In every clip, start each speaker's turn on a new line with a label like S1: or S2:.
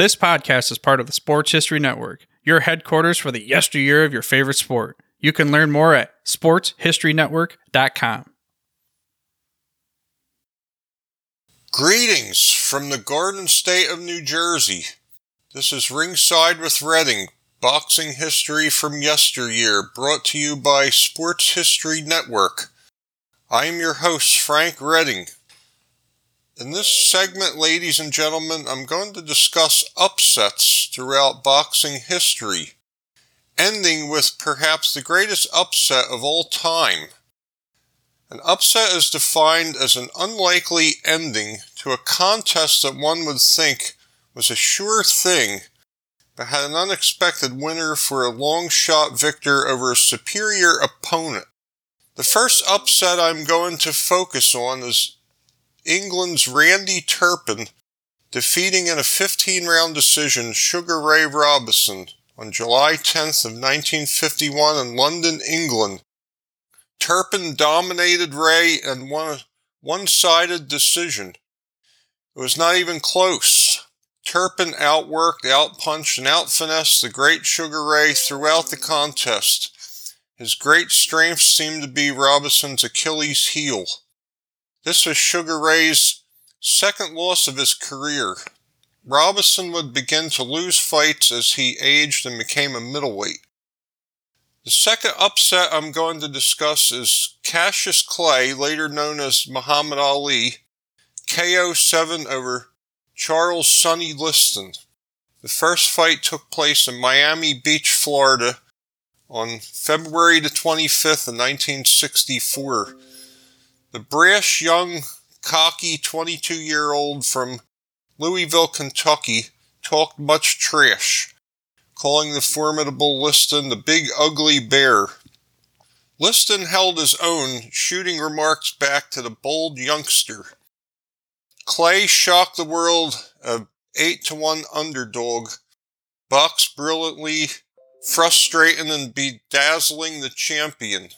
S1: This podcast is part of the Sports History Network, your headquarters for the yesteryear of your favorite sport. You can learn more at sportshistorynetwork.com.
S2: Greetings from the Garden State of New Jersey. This is Ringside with Redding, boxing history from yesteryear, brought to you by Sports History Network. I am your host, Frank Redding. In this segment, ladies and gentlemen, I'm going to discuss upsets throughout boxing history, ending with perhaps the greatest upset of all time. An upset is defined as an unlikely ending to a contest that one would think was a sure thing, but had an unexpected winner for a long shot victor over a superior opponent. The first upset I'm going to focus on is England's Randy Turpin defeating in a 15 round decision Sugar Ray Robinson on July 10th of 1951 in London, England. Turpin dominated Ray and won a one-sided decision. It was not even close. Turpin outworked, outpunched, and outfinessed the great Sugar Ray throughout the contest. His great strength seemed to be Robinson's Achilles heel. This was Sugar Ray's second loss of his career. Robinson would begin to lose fights as he aged and became a middleweight. The second upset I'm going to discuss is Cassius Clay, later known as Muhammad Ali, KO 7 over Charles Sonny Liston. The first fight took place in Miami Beach, Florida on February the 25th of 1964. The brash, young, cocky 22 year old from Louisville, Kentucky talked much trash, calling the formidable Liston the big ugly bear. Liston held his own, shooting remarks back to the bold youngster. Clay shocked the world of 8 to 1 underdog, boxed brilliantly, frustrating and bedazzling the champion.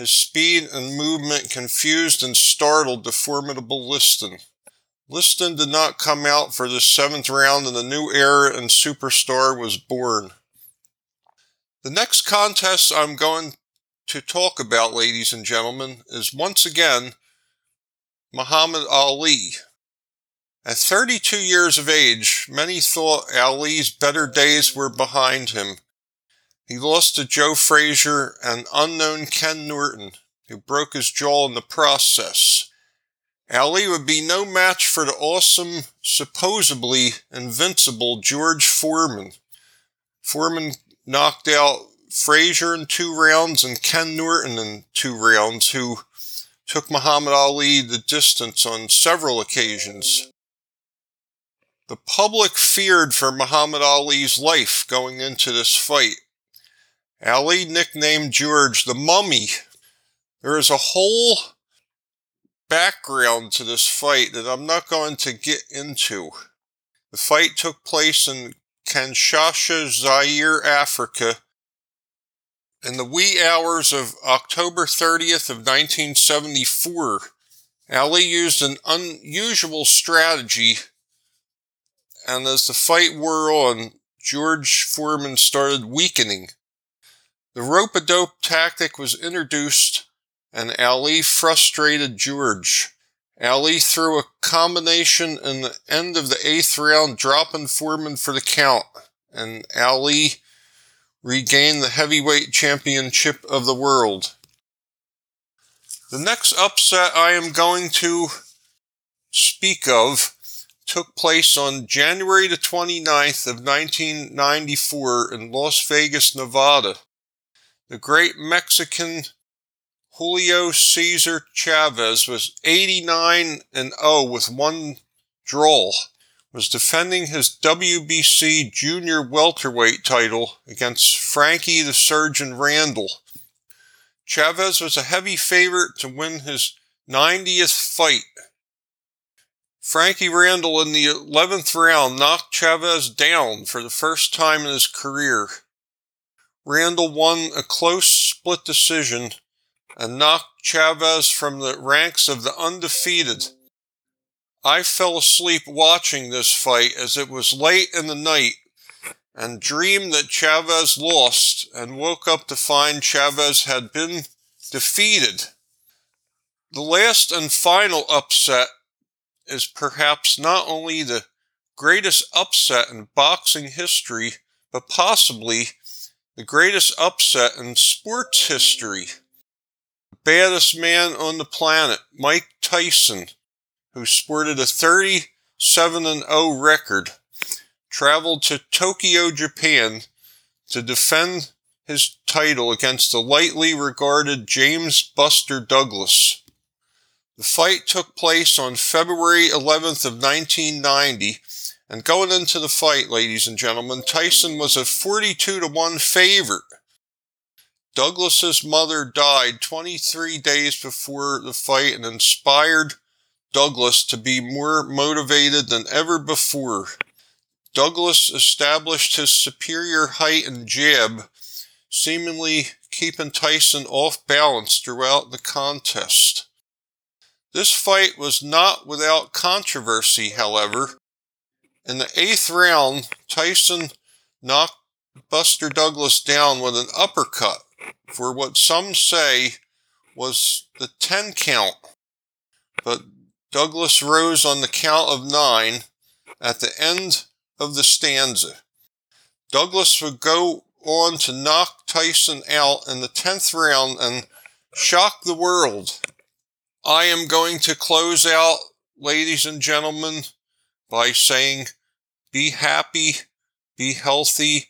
S2: His speed and movement confused and startled the formidable Liston. Liston did not come out for the seventh round, and the new era and superstar was born. The next contest I'm going to talk about, ladies and gentlemen, is once again Muhammad Ali. At 32 years of age, many thought Ali's better days were behind him. He lost to Joe Frazier and unknown Ken Norton, who broke his jaw in the process. Ali would be no match for the awesome, supposedly invincible George Foreman. Foreman knocked out Frazier in two rounds and Ken Norton in two rounds, who took Muhammad Ali the distance on several occasions. The public feared for Muhammad Ali's life going into this fight. Ali nicknamed George the Mummy. There is a whole background to this fight that I'm not going to get into. The fight took place in Kinshasa, Zaire, Africa, in the wee hours of October 30th of 1974. Ali used an unusual strategy, and as the fight wore on, George Foreman started weakening. The rope a dope tactic was introduced, and Ali frustrated George. Ali threw a combination in the end of the eighth round, dropping Foreman for the count, and Ali regained the heavyweight championship of the world. The next upset I am going to speak of took place on January the 29th of 1994 in Las Vegas, Nevada the great Mexican Julio Cesar Chavez was 89 and 0 with one draw, was defending his WBC junior welterweight title against Frankie the Surgeon Randall. Chavez was a heavy favorite to win his 90th fight. Frankie Randall in the 11th round knocked Chavez down for the first time in his career. Randall won a close split decision and knocked Chavez from the ranks of the undefeated. I fell asleep watching this fight as it was late in the night and dreamed that Chavez lost and woke up to find Chavez had been defeated. The last and final upset is perhaps not only the greatest upset in boxing history, but possibly the greatest upset in sports history. The baddest man on the planet, Mike Tyson, who sported a 37 0 record, traveled to Tokyo, Japan to defend his title against the lightly regarded James Buster Douglas. The fight took place on February 11th of 1990, and going into the fight, ladies and gentlemen, Tyson was a 42 to 1 favorite. Douglas's mother died 23 days before the fight and inspired Douglas to be more motivated than ever before. Douglas established his superior height and jab, seemingly keeping Tyson off balance throughout the contest. This fight was not without controversy, however. In the eighth round, Tyson knocked Buster Douglas down with an uppercut for what some say was the 10 count. But Douglas rose on the count of nine at the end of the stanza. Douglas would go on to knock Tyson out in the 10th round and shock the world. I am going to close out, ladies and gentlemen, by saying be happy, be healthy,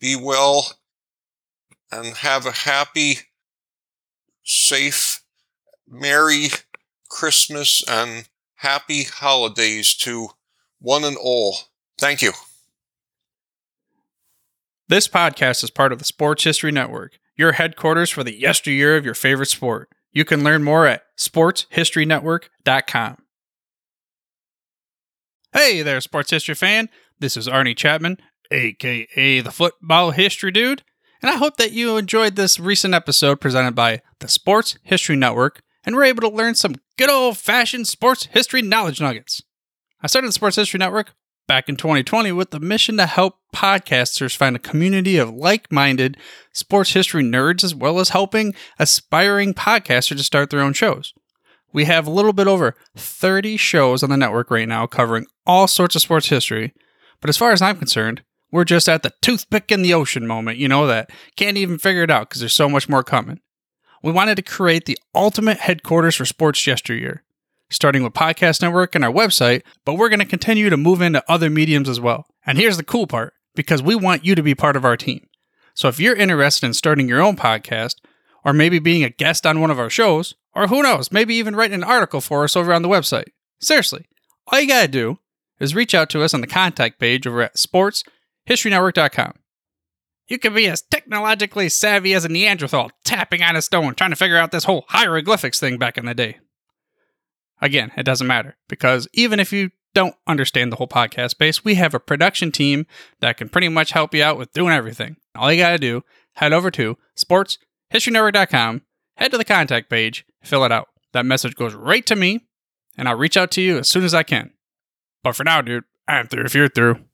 S2: be well, and have a happy, safe, merry Christmas and happy holidays to one and all. Thank you.
S1: This podcast is part of the Sports History Network, your headquarters for the yesteryear of your favorite sport. You can learn more at sportshistorynetwork.com. Hey there, sports history fan. This is Arnie Chapman, aka the Football History Dude, and I hope that you enjoyed this recent episode presented by the Sports History Network and were able to learn some good old fashioned sports history knowledge nuggets. I started the Sports History Network back in 2020 with the mission to help podcasters find a community of like minded sports history nerds, as well as helping aspiring podcasters to start their own shows. We have a little bit over 30 shows on the network right now covering all sorts of sports history, but as far as I'm concerned, we're just at the toothpick in the ocean moment, you know, that can't even figure it out because there's so much more coming. We wanted to create the ultimate headquarters for sports yesteryear starting with Podcast Network and our website, but we're going to continue to move into other mediums as well. And here's the cool part because we want you to be part of our team. So if you're interested in starting your own podcast, or maybe being a guest on one of our shows, or who knows, maybe even writing an article for us over on the website, seriously, all you got to do is reach out to us on the contact page over at sportshistorynetwork.com. You can be as technologically savvy as a Neanderthal tapping on a stone trying to figure out this whole hieroglyphics thing back in the day. Again, it doesn't matter because even if you don't understand the whole podcast space, we have a production team that can pretty much help you out with doing everything. All you got to do, head over to sportshistorynetwork.com, head to the contact page, fill it out. That message goes right to me, and I'll reach out to you as soon as I can. But for now, dude, I'm through if you're through.